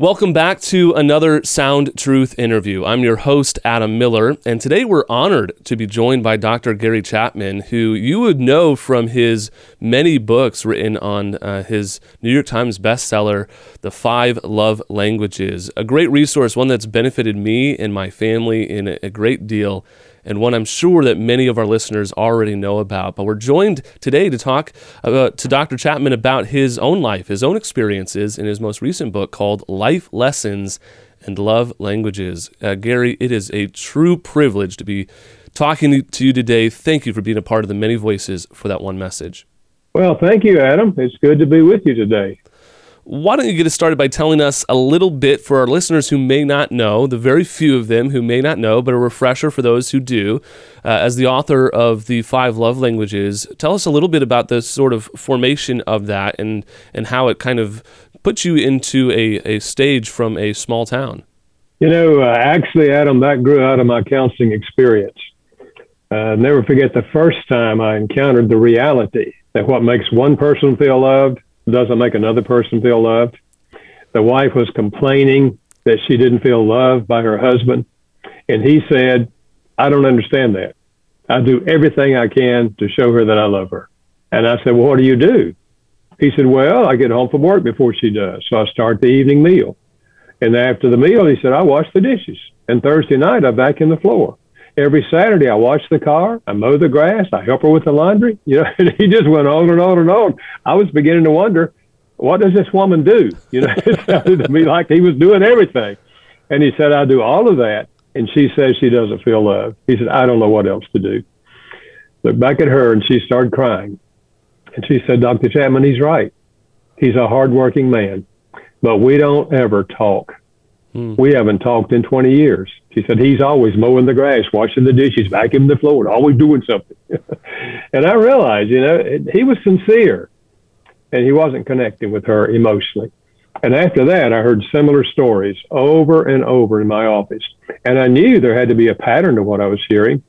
Welcome back to another Sound Truth interview. I'm your host, Adam Miller, and today we're honored to be joined by Dr. Gary Chapman, who you would know from his many books written on uh, his New York Times bestseller, The Five Love Languages. A great resource, one that's benefited me and my family in a great deal and one I'm sure that many of our listeners already know about. But we're joined today to talk uh, to Dr. Chapman about his own life, his own experiences in his most recent book called Life Lessons and Love Languages. Uh, Gary, it is a true privilege to be talking to you today. Thank you for being a part of the many voices for that one message. Well, thank you, Adam. It's good to be with you today. Why don't you get us started by telling us a little bit for our listeners who may not know, the very few of them who may not know, but a refresher for those who do. Uh, as the author of the Five Love Languages, tell us a little bit about the sort of formation of that and, and how it kind of puts you into a, a stage from a small town. You know, uh, actually, Adam, that grew out of my counseling experience. Uh, never forget the first time I encountered the reality that what makes one person feel loved doesn't make another person feel loved. The wife was complaining that she didn't feel loved by her husband. And he said, I don't understand that. I do everything I can to show her that I love her. And I said, Well, what do you do? He said, Well, I get home from work before she does. So I start the evening meal. And after the meal, he said, I wash the dishes. And Thursday night, I vacuum the floor every Saturday I wash the car, I mow the grass, I help her with the laundry. You know, he just went on and on and on. I was beginning to wonder, what does this woman do? You know, it sounded to me like he was doing everything. And he said, I do all of that. And she says she doesn't feel love. He said, I don't know what else to do. Look back at her and she started crying. And she said, Dr. Chapman, he's right. He's a hardworking man, but we don't ever talk. Mm. We haven't talked in 20 years. She said, he's always mowing the grass, washing the dishes, vacuuming the floor, always doing something. and I realized, you know, it, he was sincere and he wasn't connecting with her emotionally. And after that, I heard similar stories over and over in my office. And I knew there had to be a pattern to what I was hearing.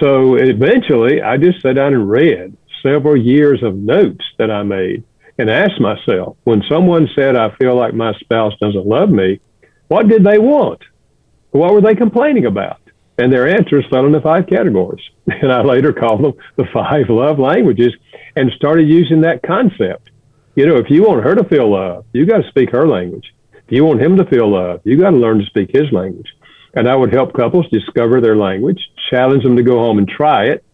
So eventually, I just sat down and read several years of notes that I made and asked myself when someone said, I feel like my spouse doesn't love me, what did they want? What were they complaining about? And their answers fell into five categories. And I later called them the five love languages and started using that concept. You know, if you want her to feel love, you got to speak her language. If you want him to feel love, you got to learn to speak his language. And I would help couples discover their language, challenge them to go home and try it.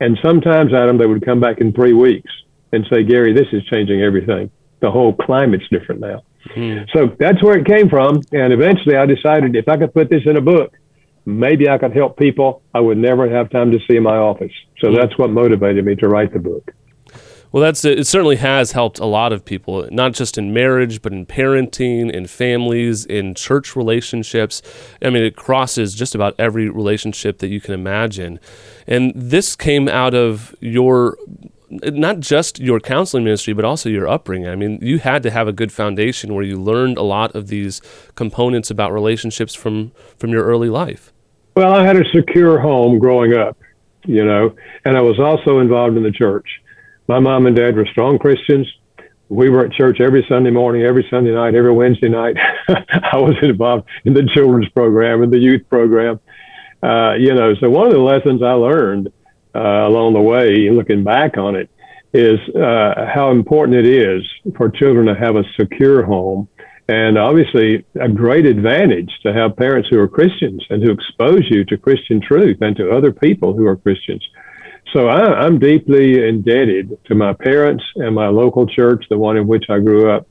And sometimes, Adam, they would come back in three weeks and say, Gary, this is changing everything. The whole climate's different now. Mm. So that's where it came from. And eventually I decided if I could put this in a book, maybe I could help people I would never have time to see in my office. So mm. that's what motivated me to write the book. Well, that's it. Certainly has helped a lot of people, not just in marriage, but in parenting, in families, in church relationships. I mean, it crosses just about every relationship that you can imagine. And this came out of your not just your counseling ministry, but also your upbringing. I mean, you had to have a good foundation where you learned a lot of these components about relationships from from your early life. Well, I had a secure home growing up, you know, and I was also involved in the church. My mom and dad were strong Christians. We were at church every Sunday morning, every Sunday night, every Wednesday night. I was involved in the children's program and the youth program. Uh, you know, so one of the lessons I learned uh, along the way, looking back on it, is uh, how important it is for children to have a secure home. And obviously, a great advantage to have parents who are Christians and who expose you to Christian truth and to other people who are Christians. So I, I'm deeply indebted to my parents and my local church, the one in which I grew up,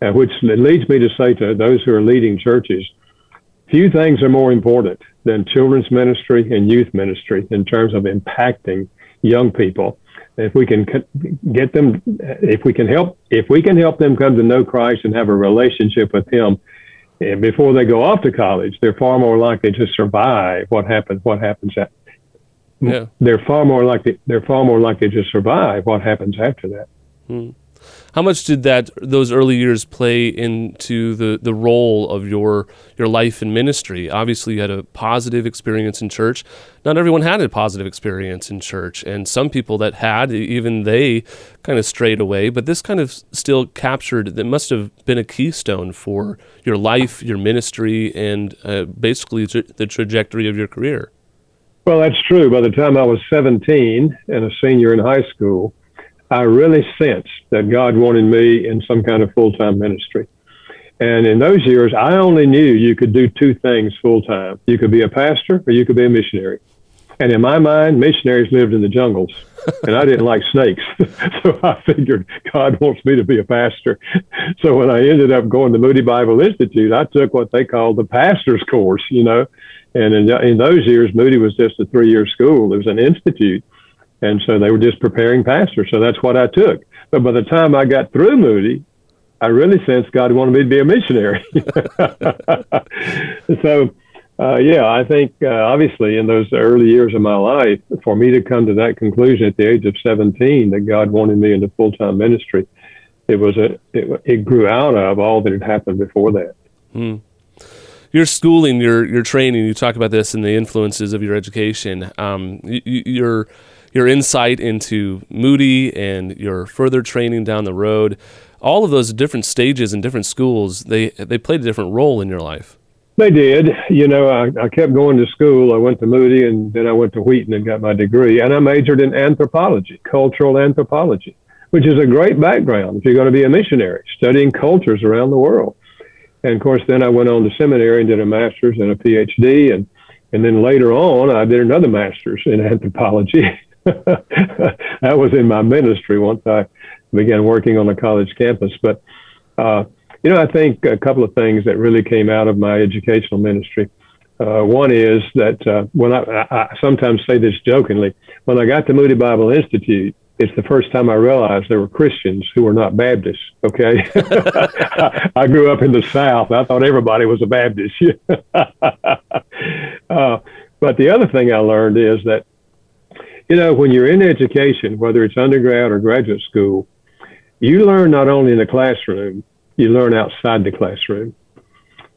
uh, which leads me to say to those who are leading churches, few things are more important than children's ministry and youth ministry in terms of impacting young people. If we can get them, if we can help, if we can help them come to know Christ and have a relationship with Him, and before they go off to college, they're far more likely to survive what happens. What happens at, yeah. They're far more likely. They're far more likely to survive what happens after that. Hmm. How much did that those early years play into the the role of your your life and ministry? Obviously, you had a positive experience in church. Not everyone had a positive experience in church, and some people that had, even they, kind of strayed away. But this kind of still captured. That must have been a keystone for your life, your ministry, and uh, basically the trajectory of your career. Well, that's true. By the time I was 17 and a senior in high school, I really sensed that God wanted me in some kind of full time ministry. And in those years, I only knew you could do two things full time. You could be a pastor or you could be a missionary. And in my mind, missionaries lived in the jungles, and I didn't like snakes. so I figured God wants me to be a pastor. So when I ended up going to Moody Bible Institute, I took what they called the pastor's course, you know. And in, in those years, Moody was just a three year school, it was an institute. And so they were just preparing pastors. So that's what I took. But by the time I got through Moody, I really sensed God wanted me to be a missionary. so, uh, yeah, I think uh, obviously in those early years of my life, for me to come to that conclusion at the age of 17 that God wanted me into full time ministry, it was a it, it, grew out of all that had happened before that. Mm your schooling, your your training. You talk about this and the influences of your education. Um, your your insight into Moody and your further training down the road. All of those different stages and different schools, they they played a different role in your life. They did. You know, I, I kept going to school. I went to Moody and then I went to Wheaton and got my degree. And I majored in anthropology, cultural anthropology, which is a great background if you're going to be a missionary, studying cultures around the world. And of course, then I went on to seminary and did a master's and a PhD. And, and then later on, I did another master's in anthropology. that was in my ministry once I began working on a college campus. But, uh, you know, I think a couple of things that really came out of my educational ministry. Uh, one is that uh, when I, I, sometimes say this jokingly, when I got to Moody Bible Institute, it's the first time I realized there were Christians who were not Baptists. Okay, I grew up in the South. I thought everybody was a Baptist. uh, but the other thing I learned is that, you know, when you're in education, whether it's undergrad or graduate school, you learn not only in the classroom, you learn outside the classroom.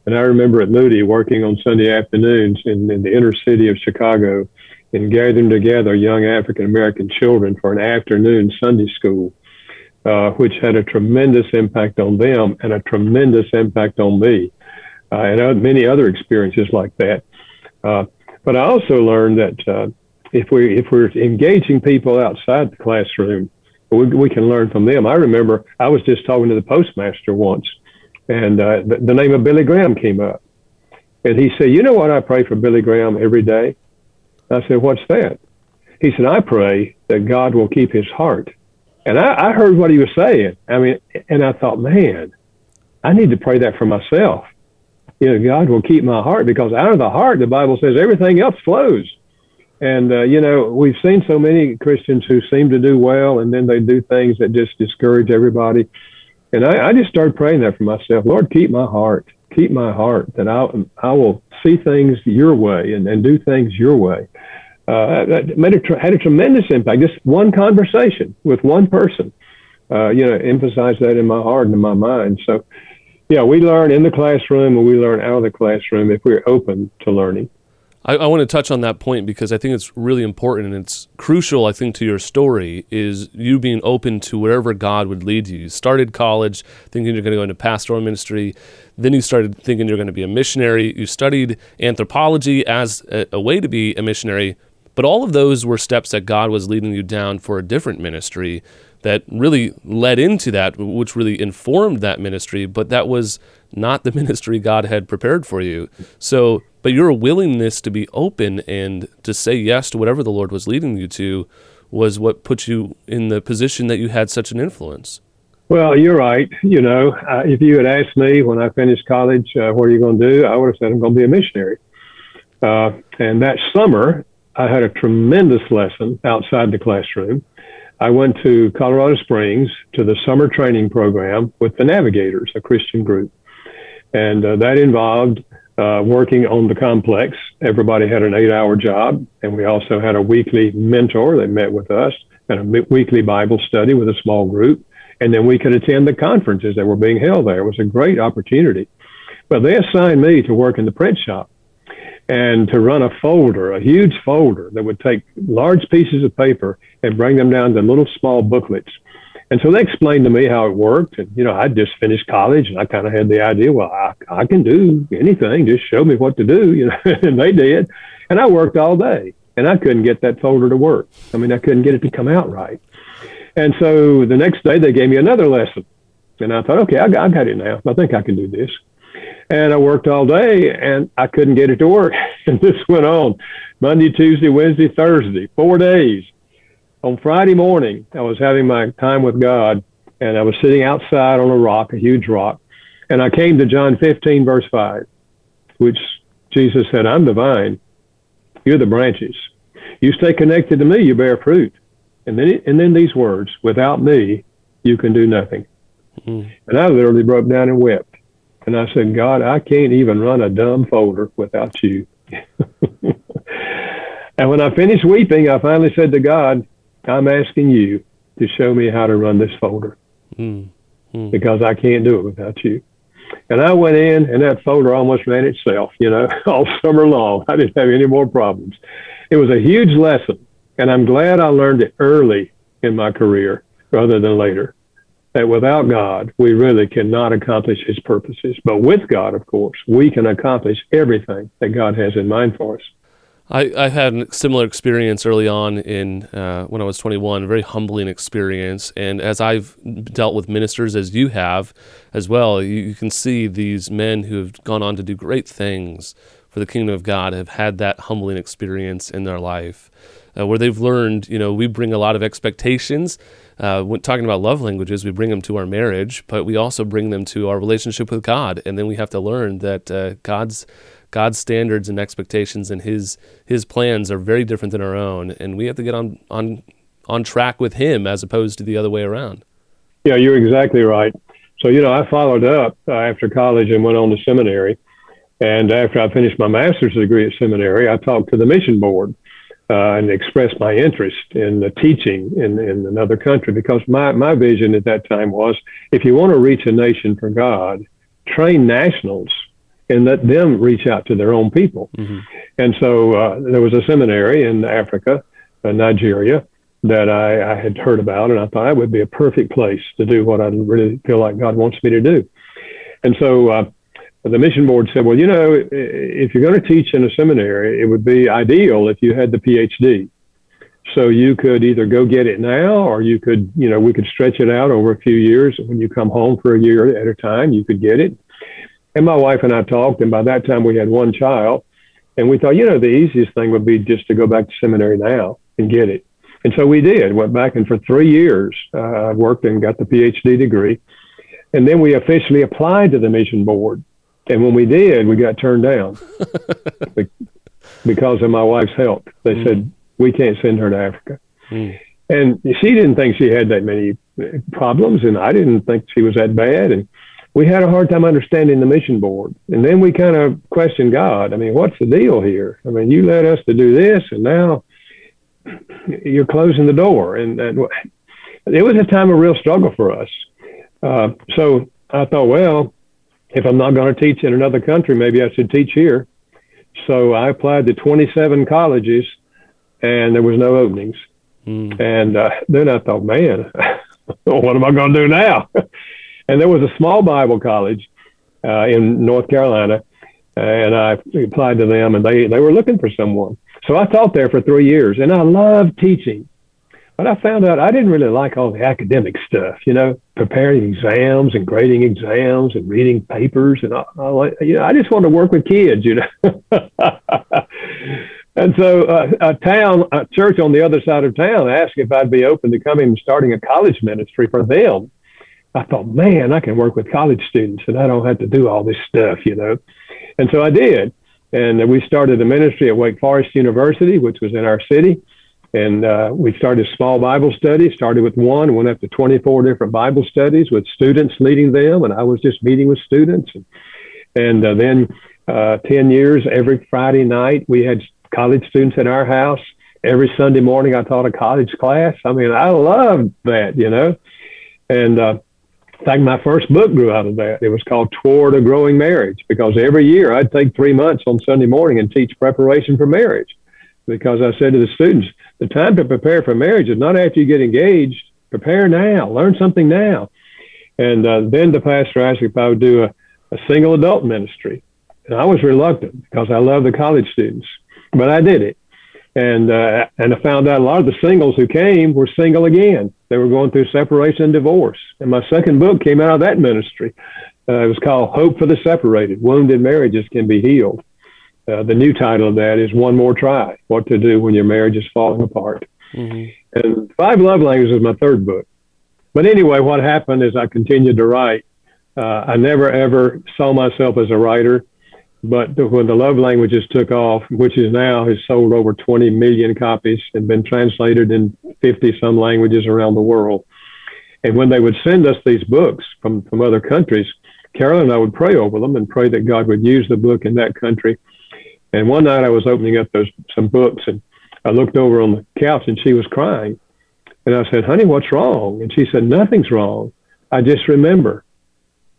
And I remember at Moody working on Sunday afternoons in, in the inner city of Chicago and gathering together young African American children for an afternoon Sunday school, uh, which had a tremendous impact on them and a tremendous impact on me, uh, and many other experiences like that. Uh, but I also learned that uh, if we if we're engaging people outside the classroom, we, we can learn from them. I remember I was just talking to the postmaster once, and uh, the, the name of Billy Graham came up, and he said, "You know what? I pray for Billy Graham every day." I said, What's that? He said, I pray that God will keep his heart. And I, I heard what he was saying. I mean, and I thought, man, I need to pray that for myself. You know, God will keep my heart because out of the heart, the Bible says everything else flows. And, uh, you know, we've seen so many Christians who seem to do well and then they do things that just discourage everybody. And I, I just started praying that for myself. Lord, keep my heart. Keep my heart that I, I will see things your way and, and do things your way uh, made a, had a tremendous impact. Just one conversation with one person, uh, you know, emphasized that in my heart and in my mind. So, yeah, we learn in the classroom and we learn out of the classroom if we're open to learning. I, I, want to touch on that point because I think it's really important and it's crucial, I think, to your story is you being open to wherever God would lead you. You started college thinking you're going to go into pastoral ministry. Then you started thinking you're going to be a missionary. You studied anthropology as a, a way to be a missionary, but all of those were steps that God was leading you down for a different ministry that really led into that, which really informed that ministry, but that was not the ministry God had prepared for you. So, but your willingness to be open and to say yes to whatever the Lord was leading you to was what put you in the position that you had such an influence. Well, you're right. You know, uh, if you had asked me when I finished college, uh, what are you going to do? I would have said, I'm going to be a missionary. Uh, and that summer, I had a tremendous lesson outside the classroom. I went to Colorado Springs to the summer training program with the Navigators, a Christian group. And uh, that involved uh, working on the complex. Everybody had an eight hour job. And we also had a weekly mentor that met with us and a weekly Bible study with a small group. And then we could attend the conferences that were being held there. It was a great opportunity. But they assigned me to work in the print shop and to run a folder, a huge folder that would take large pieces of paper and bring them down to little small booklets. And so they explained to me how it worked. And, you know, I'd just finished college and I kind of had the idea, well, I, I can do anything. Just show me what to do, you know, and they did. And I worked all day and I couldn't get that folder to work. I mean, I couldn't get it to come out right. And so the next day they gave me another lesson. And I thought, okay, I got, I got it now. I think I can do this. And I worked all day and I couldn't get it to work. And this went on Monday, Tuesday, Wednesday, Thursday, four days. On Friday morning, I was having my time with God and I was sitting outside on a rock, a huge rock. And I came to John 15, verse 5, which Jesus said, I'm the vine, you're the branches. You stay connected to me, you bear fruit. And then, and then these words, without me, you can do nothing. Mm. And I literally broke down and wept. And I said, God, I can't even run a dumb folder without you. and when I finished weeping, I finally said to God, I'm asking you to show me how to run this folder mm. Mm. because I can't do it without you. And I went in, and that folder almost ran itself, you know, all summer long. I didn't have any more problems. It was a huge lesson, and I'm glad I learned it early in my career rather than later that without God, we really cannot accomplish his purposes. But with God, of course, we can accomplish everything that God has in mind for us. I, I had a similar experience early on in uh, when I was 21, a very humbling experience. And as I've dealt with ministers, as you have as well, you, you can see these men who have gone on to do great things for the kingdom of God have had that humbling experience in their life. Uh, where they've learned, you know, we bring a lot of expectations uh, when talking about love languages, we bring them to our marriage, but we also bring them to our relationship with God, and then we have to learn that uh, God's God's standards and expectations and His His plans are very different than our own, and we have to get on on on track with Him as opposed to the other way around. Yeah, you're exactly right. So you know, I followed up uh, after college and went on to seminary. And after I finished my master's degree at seminary, I talked to the mission board uh, and expressed my interest in the teaching in, in another country because my, my vision at that time was if you want to reach a nation for God, train nationals and let them reach out to their own people. Mm-hmm. And so uh, there was a seminary in Africa, uh, Nigeria, that I, I, had heard about, and I thought it would be a perfect place to do what I really feel like God wants me to do. And so uh, the mission board said, well, you know, if you're going to teach in a seminary, it would be ideal if you had the PhD. So you could either go get it now, or you could, you know, we could stretch it out over a few years. When you come home for a year at a time, you could get it. And my wife and I talked, and by that time we had one child. And we thought, you know, the easiest thing would be just to go back to seminary now and get it. And so we did, went back, and for three years, uh, I worked and got the PhD degree. And then we officially applied to the mission board and when we did, we got turned down because of my wife's health. They mm. said, we can't send her to Africa. Mm. And she didn't think she had that many problems, and I didn't think she was that bad. And we had a hard time understanding the mission board. And then we kind of questioned God. I mean, what's the deal here? I mean, you led us to do this, and now you're closing the door. And, and it was a time of real struggle for us. Uh, so I thought, well, if I'm not going to teach in another country, maybe I should teach here. So I applied to 27 colleges and there was no openings. Mm. And uh, then I thought, man, what am I going to do now? and there was a small Bible college uh, in North Carolina, and I applied to them, and they, they were looking for someone. So I taught there for three years, and I loved teaching. But I found out I didn't really like all the academic stuff, you know, preparing exams and grading exams and reading papers. And I, I you know, I just wanted to work with kids, you know. and so uh, a town, a church on the other side of town asked if I'd be open to coming and starting a college ministry for them. I thought, man, I can work with college students and I don't have to do all this stuff, you know. And so I did. And we started a ministry at Wake Forest University, which was in our city. And uh, we started small Bible studies, started with one, went up to 24 different Bible studies with students leading them. And I was just meeting with students. And, and uh, then uh, 10 years, every Friday night, we had college students in our house. Every Sunday morning, I taught a college class. I mean, I loved that, you know. And uh, in fact, my first book grew out of that. It was called Toward a Growing Marriage because every year I'd take three months on Sunday morning and teach preparation for marriage. Because I said to the students, the time to prepare for marriage is not after you get engaged. Prepare now. Learn something now. And uh, then the pastor asked if I would do a, a single adult ministry. And I was reluctant because I love the college students, but I did it. And, uh, and I found out a lot of the singles who came were single again. They were going through separation and divorce. And my second book came out of that ministry. Uh, it was called Hope for the Separated Wounded Marriages Can Be Healed. Uh, the new title of that is One More Try What to Do When Your Marriage is Falling Apart. Mm-hmm. And Five Love Languages is my third book. But anyway, what happened is I continued to write. Uh, I never ever saw myself as a writer. But when the love languages took off, which is now has sold over 20 million copies and been translated in 50 some languages around the world. And when they would send us these books from, from other countries, Carolyn and I would pray over them and pray that God would use the book in that country. And one night I was opening up those some books and I looked over on the couch and she was crying. And I said, honey, what's wrong? And she said, nothing's wrong. I just remember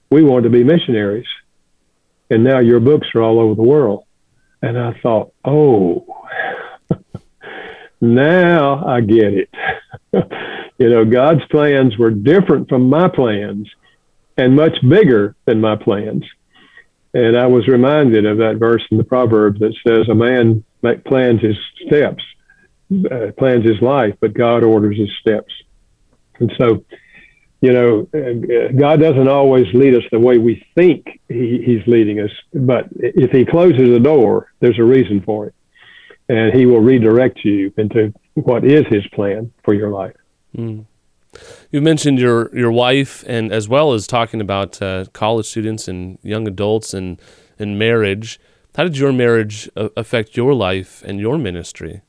we wanted to be missionaries and now your books are all over the world. And I thought, oh, now I get it. you know, God's plans were different from my plans and much bigger than my plans. And I was reminded of that verse in the Proverbs that says, A man plans his steps, uh, plans his life, but God orders his steps. And so you know, God doesn't always lead us the way we think he, He's leading us, but if He closes the door, there's a reason for it, and He will redirect you into what is His plan for your life. Mm. You mentioned your your wife, and as well as talking about uh, college students and young adults and and marriage. How did your marriage uh, affect your life and your ministry?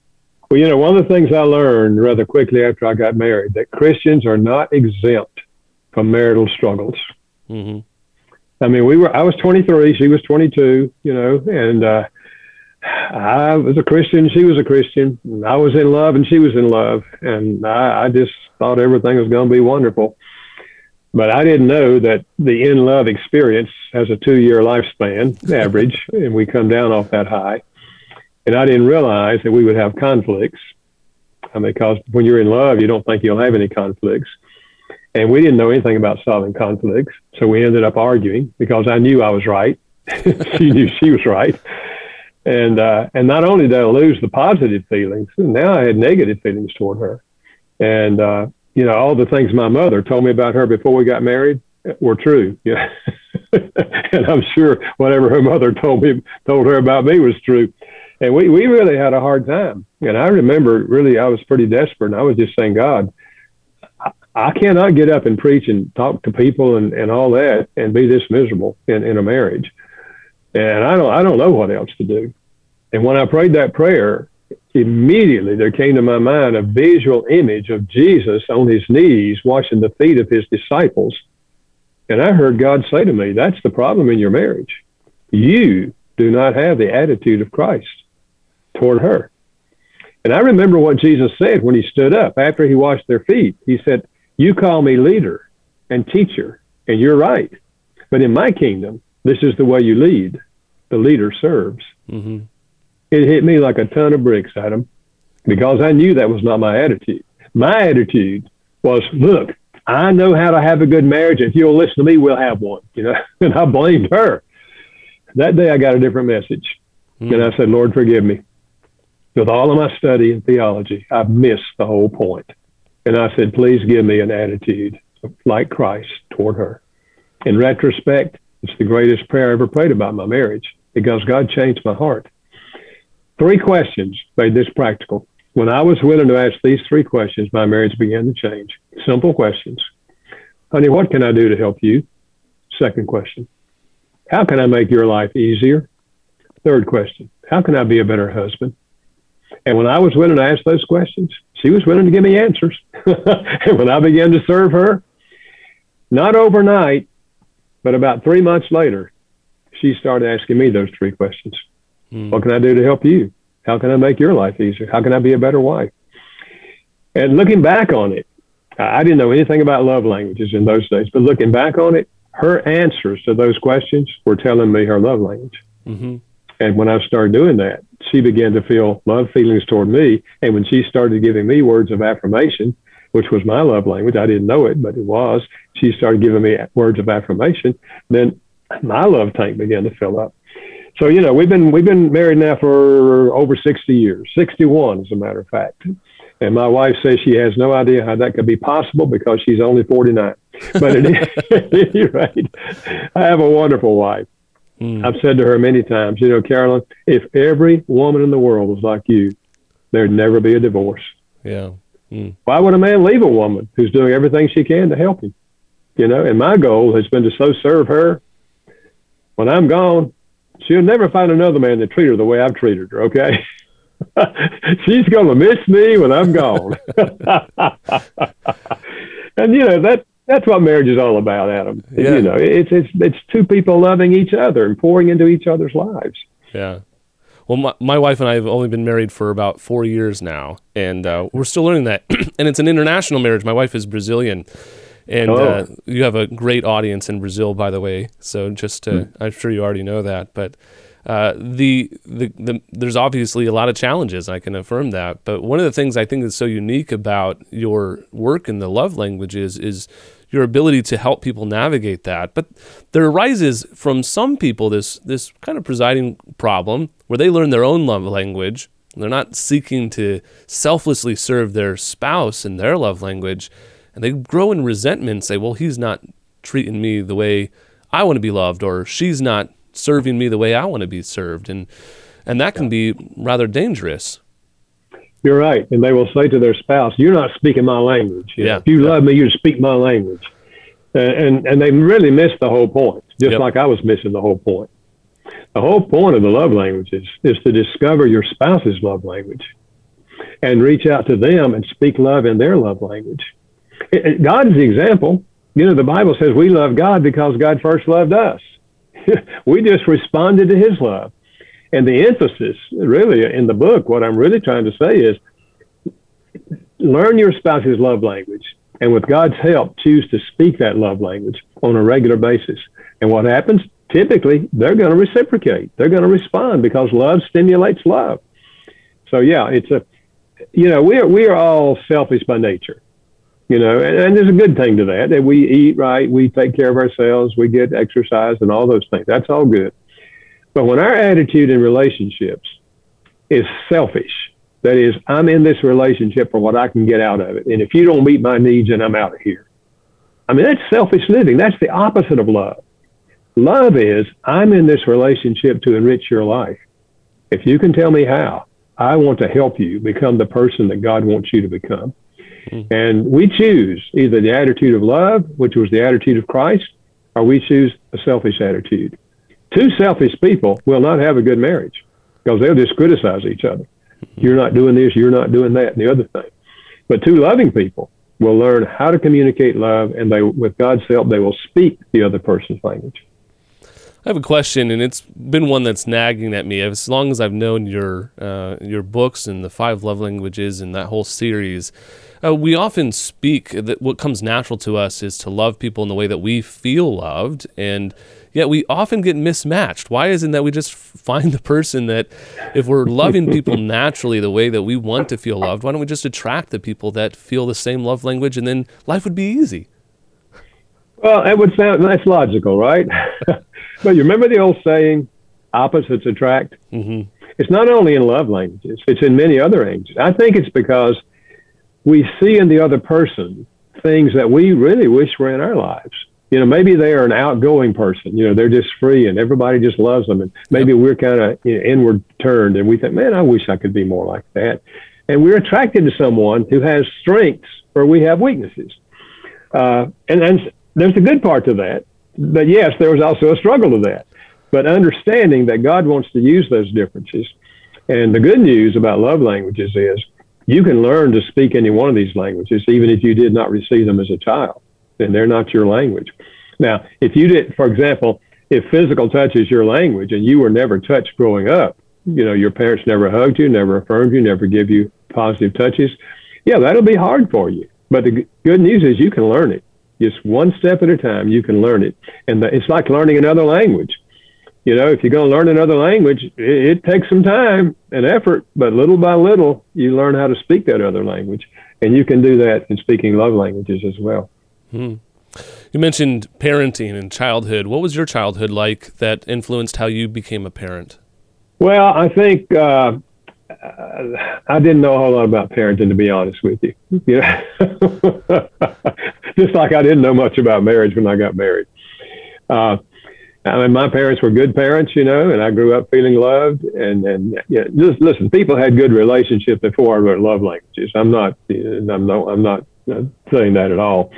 Well, you know, one of the things I learned rather quickly after I got married that Christians are not exempt from marital struggles. Mm-hmm. I mean, we were, I was 23, she was 22, you know, and, uh, I was a Christian, she was a Christian. I was in love and she was in love. And I, I just thought everything was going to be wonderful. But I didn't know that the in love experience has a two year lifespan average, and we come down off that high. And I didn't realize that we would have conflicts. I mean, because when you're in love, you don't think you'll have any conflicts. And we didn't know anything about solving conflicts. So we ended up arguing because I knew I was right. she knew she was right. And, uh, and not only did I lose the positive feelings, now I had negative feelings toward her. And, uh, you know, all the things my mother told me about her before we got married were true. Yeah. and I'm sure whatever her mother told me, told her about me was true. And we, we really had a hard time. And I remember really, I was pretty desperate and I was just saying, God, I cannot get up and preach and talk to people and, and all that and be this miserable in, in a marriage. And I don't I don't know what else to do. And when I prayed that prayer, immediately there came to my mind a visual image of Jesus on his knees washing the feet of his disciples. And I heard God say to me, That's the problem in your marriage. You do not have the attitude of Christ toward her. And I remember what Jesus said when he stood up after he washed their feet. He said, you call me leader and teacher, and you're right. But in my kingdom, this is the way you lead. The leader serves. Mm-hmm. It hit me like a ton of bricks, Adam, because I knew that was not my attitude. My attitude was, look, I know how to have a good marriage. If you'll listen to me, we'll have one. You know, and I blamed her. That day, I got a different message, mm-hmm. and I said, Lord, forgive me. With all of my study in theology, I've missed the whole point. And I said, please give me an attitude like Christ toward her. In retrospect, it's the greatest prayer I ever prayed about my marriage because God changed my heart. Three questions made this practical. When I was willing to ask these three questions, my marriage began to change. Simple questions. Honey, what can I do to help you? Second question. How can I make your life easier? Third question. How can I be a better husband? And when I was willing to ask those questions, she was willing to give me answers. and when I began to serve her, not overnight, but about three months later, she started asking me those three questions. Mm. What can I do to help you? How can I make your life easier? How can I be a better wife? And looking back on it, I didn't know anything about love languages in those days, but looking back on it, her answers to those questions were telling me her love language. Mm-hmm. And when I started doing that, she began to feel love feelings toward me. And when she started giving me words of affirmation, which was my love language, I didn't know it, but it was. She started giving me words of affirmation. Then my love tank began to fill up. So you know, we've been we've been married now for over 60 years, 61 as a matter of fact. And my wife says she has no idea how that could be possible because she's only 49. But at any rate, I have a wonderful wife. Mm. I've said to her many times, you know, Carolyn, if every woman in the world was like you, there'd never be a divorce. Yeah. Mm. Why would a man leave a woman who's doing everything she can to help him? You know, and my goal has been to so serve her. When I'm gone, she'll never find another man to treat her the way I've treated her. Okay. She's going to miss me when I'm gone. and you know that that's what marriage is all about, Adam. Yeah. You know, it's it's it's two people loving each other and pouring into each other's lives. Yeah. Well, my, my wife and I have only been married for about four years now, and uh, we're still learning that. and it's an international marriage. My wife is Brazilian, and oh. uh, you have a great audience in Brazil, by the way. So just, uh, mm. I'm sure you already know that, but uh, the, the, the there's obviously a lot of challenges. I can affirm that. But one of the things I think is so unique about your work in the love languages is your ability to help people navigate that. But there arises from some people this this kind of presiding problem where they learn their own love language. They're not seeking to selflessly serve their spouse in their love language, and they grow in resentment and say, "Well, he's not treating me the way I want to be loved, or she's not serving me the way I want to be served, and and that can be rather dangerous. You're right, and they will say to their spouse, "You're not speaking my language. You yeah. If you love me, you speak my language." Uh, and and they really miss the whole point, just yep. like I was missing the whole point. The whole point of the love languages is to discover your spouse's love language, and reach out to them and speak love in their love language. It, it, God is the example. You know, the Bible says we love God because God first loved us. we just responded to his love. And the emphasis, really, in the book, what I'm really trying to say is learn your spouse's love language. And with God's help, choose to speak that love language on a regular basis. And what happens? Typically, they're going to reciprocate. They're going to respond because love stimulates love. So, yeah, it's a, you know, we are, we are all selfish by nature you know, and, and, there's a good thing to that. That we eat right, we take care of ourselves, we get exercise, and all those things. That's all good. But when our attitude in relationships is selfish, that is, I'm in this relationship for what I can get out of it, and if you don't meet my needs, then I'm out of here. I mean, that's selfish living. That's the opposite of love. Love is I'm in this relationship to enrich your life. If you can tell me how, I want to help you become the person that God wants you to become. And we choose either the attitude of love, which was the attitude of Christ, or we choose a selfish attitude. Two selfish people will not have a good marriage because they'll just criticize each other. You're not doing this, you're not doing that, and the other thing. But two loving people will learn how to communicate love, and they, with God's help, they will speak the other person's language. I have a question, and it's been one that's nagging at me as long as I've known your uh, your books and the five love languages and that whole series. Uh, we often speak that what comes natural to us is to love people in the way that we feel loved, and yet we often get mismatched. Why isn't that we just find the person that, if we're loving people naturally the way that we want to feel loved, why don't we just attract the people that feel the same love language, and then life would be easy? Well, it would sound that's logical, right? but you remember the old saying, "Opposites attract." Mm-hmm. It's not only in love languages; it's in many other languages. I think it's because we see in the other person things that we really wish were in our lives. You know, maybe they are an outgoing person. You know, they're just free and everybody just loves them. And maybe yep. we're kind of you know, inward turned and we think, man, I wish I could be more like that. And we're attracted to someone who has strengths where we have weaknesses. Uh, and, and there's a good part to that. But yes, there was also a struggle to that. But understanding that God wants to use those differences. And the good news about love languages is you can learn to speak any one of these languages, even if you did not receive them as a child, and they're not your language. Now, if you did, for example, if physical touch is your language and you were never touched growing up, you know, your parents never hugged you, never affirmed you, never give you positive touches, yeah, that'll be hard for you. But the good news is you can learn it. Just one step at a time, you can learn it. And the, it's like learning another language. You know, if you're going to learn another language, it, it takes some time and effort, but little by little, you learn how to speak that other language. And you can do that in speaking love languages as well. Hmm. You mentioned parenting and childhood. What was your childhood like that influenced how you became a parent? Well, I think uh, I didn't know a whole lot about parenting, to be honest with you. You know, just like I didn't know much about marriage when I got married. Uh, I mean, my parents were good parents, you know, and I grew up feeling loved. And and yeah, just listen, people had good relationships before I wrote love languages. I'm not, I'm no, I'm not saying that at all,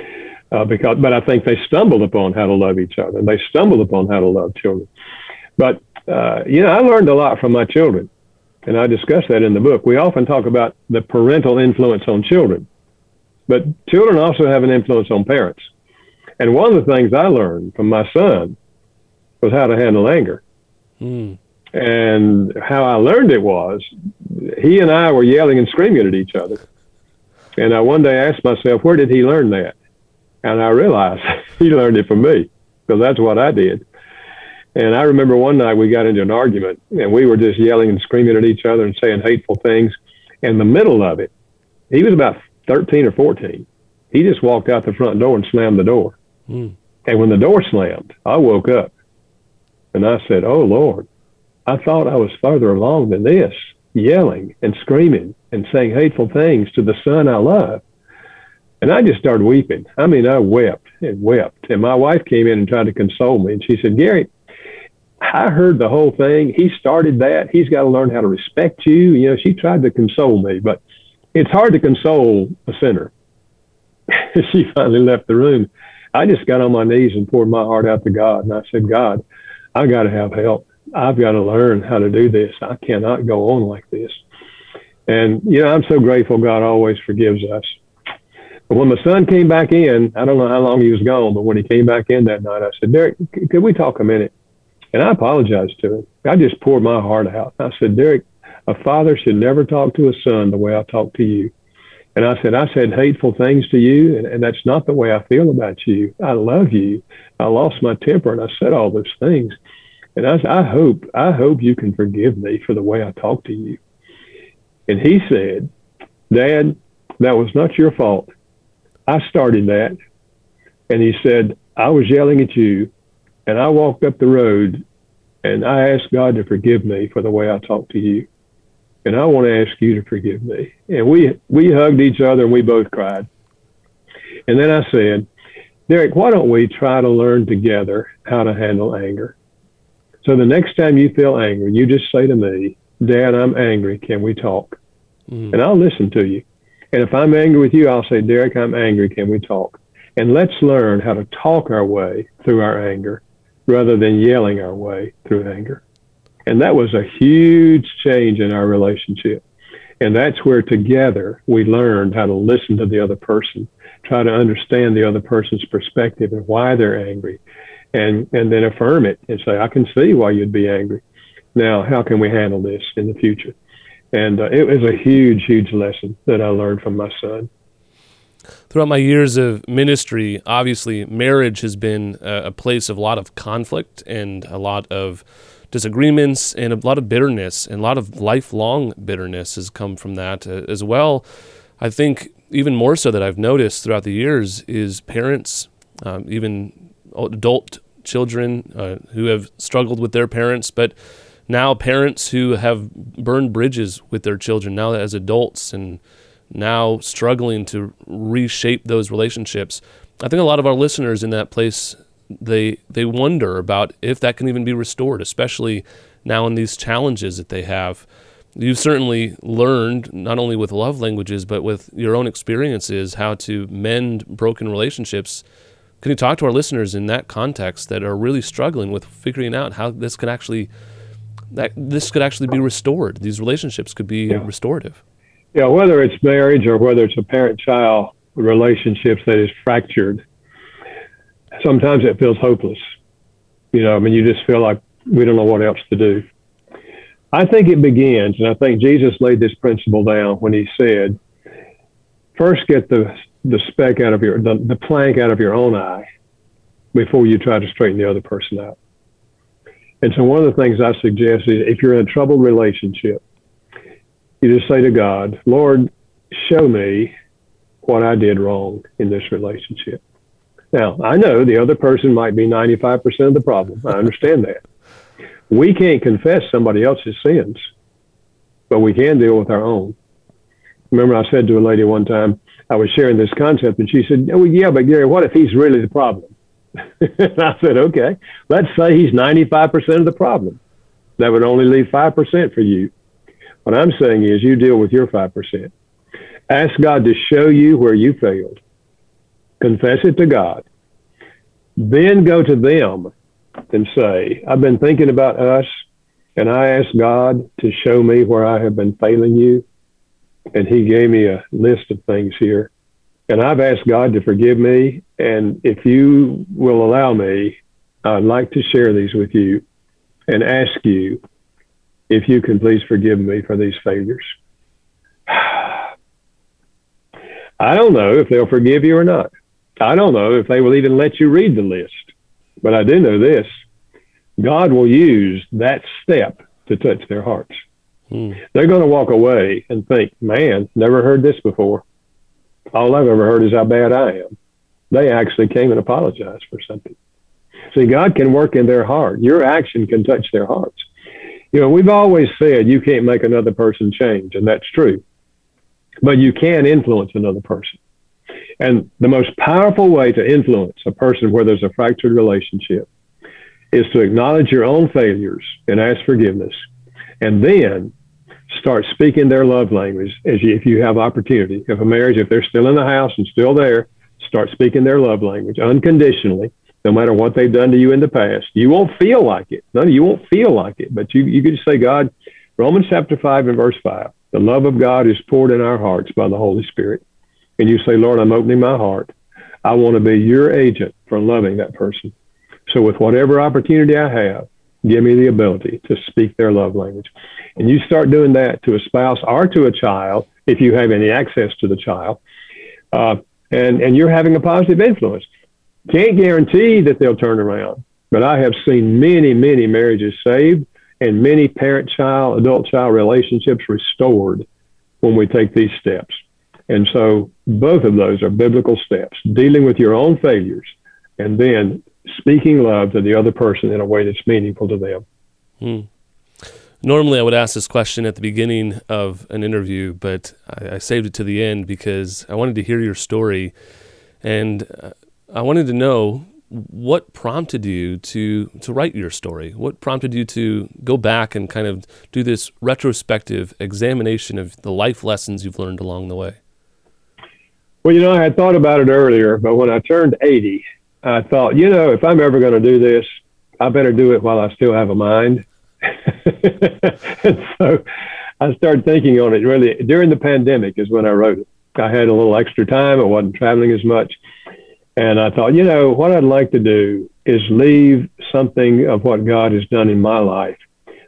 uh, because but I think they stumbled upon how to love each other. They stumbled upon how to love children. But uh, you know, I learned a lot from my children, and I discuss that in the book. We often talk about the parental influence on children, but children also have an influence on parents. And one of the things I learned from my son was how to handle anger. Mm. And how I learned it was he and I were yelling and screaming at each other. And I one day asked myself, where did he learn that? And I realized he learned it from me because that's what I did. And I remember one night we got into an argument and we were just yelling and screaming at each other and saying hateful things. In the middle of it, he was about 13 or 14. He just walked out the front door and slammed the door. Mm. And when the door slammed, I woke up and I said, Oh Lord, I thought I was further along than this, yelling and screaming and saying hateful things to the son I love. And I just started weeping. I mean, I wept and wept. And my wife came in and tried to console me. And she said, Gary, I heard the whole thing. He started that. He's got to learn how to respect you. You know, she tried to console me, but it's hard to console a sinner. she finally left the room. I just got on my knees and poured my heart out to God. And I said, God, I got to have help. I've got to learn how to do this. I cannot go on like this. And, you know, I'm so grateful God always forgives us. But when my son came back in, I don't know how long he was gone, but when he came back in that night, I said, Derek, could we talk a minute? And I apologized to him. I just poured my heart out. I said, Derek, a father should never talk to a son the way I talk to you. And I said, I said hateful things to you, and, and that's not the way I feel about you. I love you. I lost my temper, and I said all those things. And I said, I hope, I hope you can forgive me for the way I talked to you. And he said, Dad, that was not your fault. I started that. And he said, I was yelling at you, and I walked up the road, and I asked God to forgive me for the way I talked to you and I want to ask you to forgive me. And we we hugged each other and we both cried. And then I said, Derek, why don't we try to learn together how to handle anger? So the next time you feel angry, you just say to me, Dad, I'm angry. Can we talk? Mm. And I'll listen to you. And if I'm angry with you, I'll say, Derek, I'm angry. Can we talk? And let's learn how to talk our way through our anger rather than yelling our way through anger. And that was a huge change in our relationship. And that's where together we learned how to listen to the other person, try to understand the other person's perspective and why they're angry, and, and then affirm it and say, I can see why you'd be angry. Now, how can we handle this in the future? And uh, it was a huge, huge lesson that I learned from my son. Throughout my years of ministry, obviously, marriage has been a, a place of a lot of conflict and a lot of disagreements and a lot of bitterness and a lot of lifelong bitterness has come from that uh, as well. I think even more so that I've noticed throughout the years is parents, um, even adult children uh, who have struggled with their parents, but now parents who have burned bridges with their children now that as adults and now struggling to reshape those relationships. I think a lot of our listeners in that place they they wonder about if that can even be restored, especially now in these challenges that they have. You've certainly learned not only with love languages but with your own experiences how to mend broken relationships. Can you talk to our listeners in that context that are really struggling with figuring out how this could actually that this could actually be restored? These relationships could be yeah. restorative. Yeah, whether it's marriage or whether it's a parent-child relationships that is fractured, sometimes it feels hopeless. You know, I mean, you just feel like we don't know what else to do. I think it begins, and I think Jesus laid this principle down when he said, first get the the speck out of your the, the plank out of your own eye before you try to straighten the other person out. And so one of the things I suggest is if you're in a troubled relationship, you just say to God, Lord, show me what I did wrong in this relationship. Now, I know the other person might be 95% of the problem. I understand that. We can't confess somebody else's sins, but we can deal with our own. Remember, I said to a lady one time, I was sharing this concept, and she said, oh, yeah, but Gary, what if he's really the problem? And I said, okay, let's say he's 95% of the problem. That would only leave 5% for you. What I'm saying is you deal with your 5%. Ask God to show you where you failed. Confess it to God. Then go to them and say, I've been thinking about us, and I asked God to show me where I have been failing you. And He gave me a list of things here. And I've asked God to forgive me. And if you will allow me, I'd like to share these with you and ask you if you can please forgive me for these failures. I don't know if they'll forgive you or not. I don't know if they will even let you read the list. But I do know this God will use that step to touch their hearts. Hmm. They're going to walk away and think, man, never heard this before. All I've ever heard is how bad I am. They actually came and apologized for something. See, God can work in their heart. Your action can touch their hearts. You know, we've always said you can't make another person change, and that's true. But you can influence another person. And the most powerful way to influence a person where there's a fractured relationship is to acknowledge your own failures and ask forgiveness. And then start speaking their love language as you, if you have opportunity. If a marriage, if they're still in the house and still there, start speaking their love language unconditionally, no matter what they've done to you in the past. You won't feel like it. No, you won't feel like it, but you, you could just say, God, Romans chapter 5 and verse 5, the love of God is poured in our hearts by the Holy Spirit. And you say, Lord, I'm opening my heart. I want to be your agent for loving that person. So with whatever opportunity I have, give me the ability to speak their love language. And you start doing that to a spouse or to a child, if you have any access to the child, uh, and, and you're having a positive influence. Can't guarantee that they'll turn around, but I have seen many, many marriages saved and many parent child, adult child relationships restored when we take these steps. And so both of those are biblical steps dealing with your own failures and then speaking love to the other person in a way that's meaningful to them. Hmm. Normally, I would ask this question at the beginning of an interview, but I, I saved it to the end because I wanted to hear your story. And uh, I wanted to know what prompted you to to write your story? What prompted you to go back and kind of do this retrospective examination of the life lessons you've learned along the way? Well, you know, I had thought about it earlier, but when I turned 80, I thought, you know, if I'm ever going to do this, I better do it while I still have a mind. and so I started thinking on it really during the pandemic is when I wrote it. I had a little extra time. I wasn't traveling as much. And I thought, you know, what I'd like to do is leave something of what God has done in my life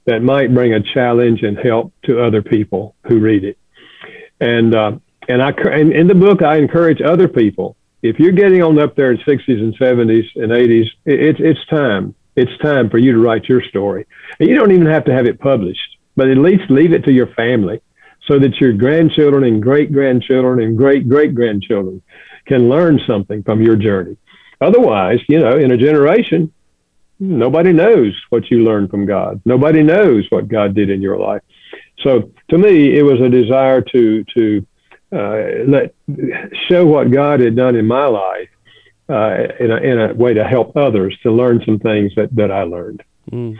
that might bring a challenge and help to other people who read it. And, uh, and I, and in the book, I encourage other people if you're getting on up there in 60s and 70s and 80s, it's it's time. It's time for you to write your story. And you don't even have to have it published, but at least leave it to your family so that your grandchildren and great grandchildren and great great grandchildren can learn something from your journey. Otherwise, you know, in a generation, nobody knows what you learned from God. Nobody knows what God did in your life. So to me, it was a desire to to uh, let show what God had done in my life uh, in, a, in a way to help others to learn some things that, that I learned. Mm.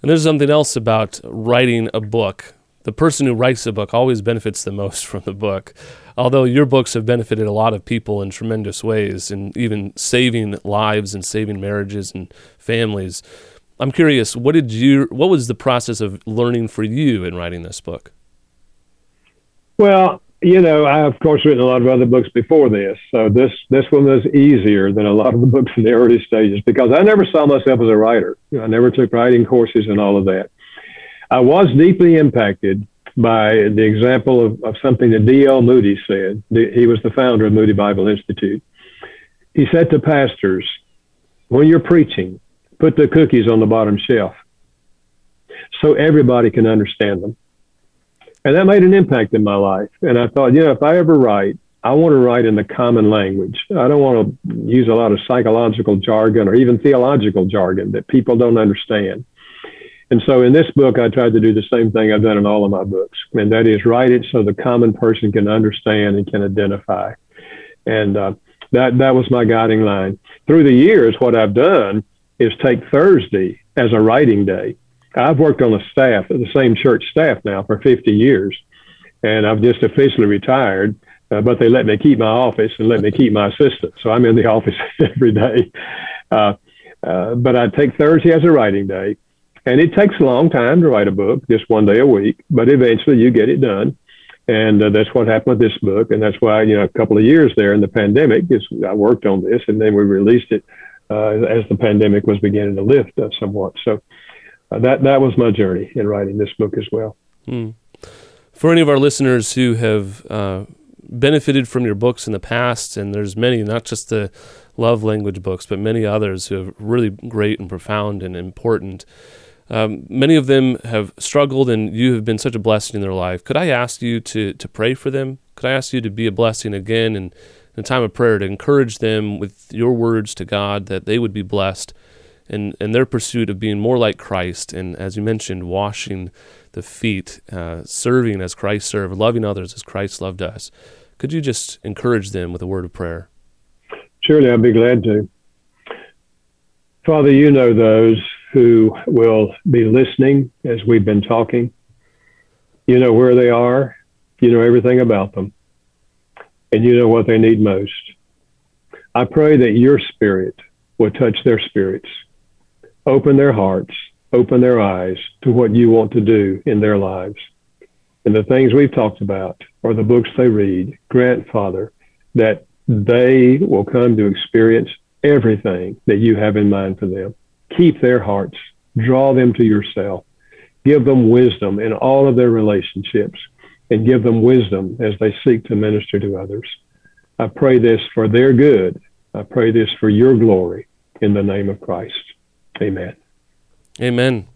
And there's something else about writing a book. The person who writes a book always benefits the most from the book. Although your books have benefited a lot of people in tremendous ways, and even saving lives and saving marriages and families. I'm curious, what did you? What was the process of learning for you in writing this book? Well, you know, I of course written a lot of other books before this, so this this one was easier than a lot of the books in the early stages because I never saw myself as a writer. I never took writing courses and all of that. I was deeply impacted by the example of, of something that D.L. Moody said. He was the founder of Moody Bible Institute. He said to pastors, when you're preaching, put the cookies on the bottom shelf so everybody can understand them. And that made an impact in my life. And I thought, you know, if I ever write, I want to write in the common language. I don't want to use a lot of psychological jargon or even theological jargon that people don't understand. And so in this book, I tried to do the same thing I've done in all of my books, and that is write it so the common person can understand and can identify. And uh, that that was my guiding line. Through the years, what I've done is take Thursday as a writing day. I've worked on the staff, the same church staff now for 50 years, and I've just officially retired. Uh, but they let me keep my office and let me keep my assistant, so I'm in the office every day. Uh, uh, but I take Thursday as a writing day, and it takes a long time to write a book, just one day a week. But eventually, you get it done, and uh, that's what happened with this book, and that's why you know a couple of years there in the pandemic is I worked on this, and then we released it uh, as the pandemic was beginning to lift uh, somewhat. So uh, that that was my journey in writing this book as well. Hmm. For any of our listeners who have uh, benefited from your books in the past, and there's many, not just the love language books, but many others who are really great and profound and important. Um, many of them have struggled, and you have been such a blessing in their life. Could I ask you to to pray for them? Could I ask you to be a blessing again and in a time of prayer to encourage them with your words to God that they would be blessed in, in their pursuit of being more like Christ, and as you mentioned, washing the feet, uh, serving as Christ served, loving others as Christ loved us. Could you just encourage them with a word of prayer? Surely, I'd be glad to. Father, you know those who will be listening as we've been talking. You know where they are, you know everything about them, and you know what they need most. I pray that your spirit will touch their spirits open their hearts, open their eyes to what you want to do in their lives. And the things we've talked about or the books they read, grant, Father, that they will come to experience everything that you have in mind for them. Keep their hearts, draw them to yourself, give them wisdom in all of their relationships, and give them wisdom as they seek to minister to others. I pray this for their good. I pray this for your glory in the name of Christ. Amen. Amen.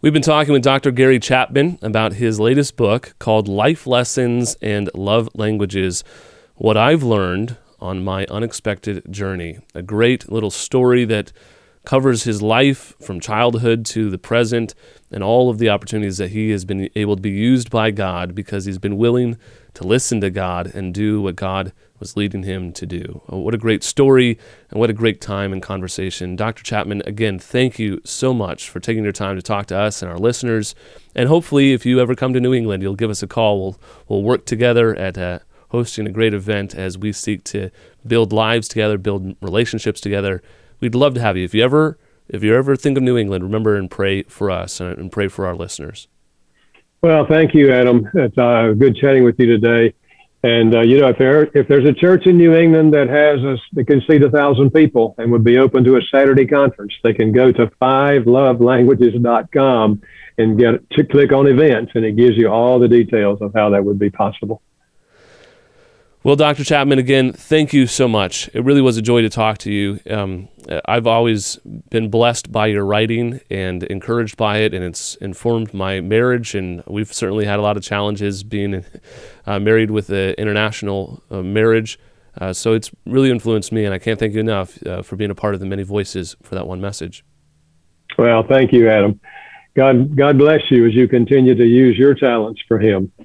We've been talking with Dr. Gary Chapman about his latest book called Life Lessons and Love Languages What I've Learned on My Unexpected Journey. A great little story that covers his life from childhood to the present and all of the opportunities that he has been able to be used by God because he's been willing to listen to God and do what God was leading him to do. Oh, what a great story and what a great time and conversation. Dr. Chapman, again, thank you so much for taking your time to talk to us and our listeners. And hopefully, if you ever come to New England, you'll give us a call. We'll, we'll work together at uh, hosting a great event as we seek to build lives together, build relationships together. We'd love to have you. If you ever if you ever think of New England, remember and pray for us and pray for our listeners. Well, thank you, Adam. It's uh, good chatting with you today. And uh, you know, if there if there's a church in New England that has us that can seat a thousand people and would be open to a Saturday conference, they can go to fivelovelanguages.com and get to click on events, and it gives you all the details of how that would be possible. Well, Dr. Chapman, again, thank you so much. It really was a joy to talk to you. Um, I've always been blessed by your writing and encouraged by it, and it's informed my marriage. And we've certainly had a lot of challenges being uh, married with an international uh, marriage. Uh, so it's really influenced me, and I can't thank you enough uh, for being a part of the many voices for that one message. Well, thank you, Adam. God, God bless you as you continue to use your talents for Him.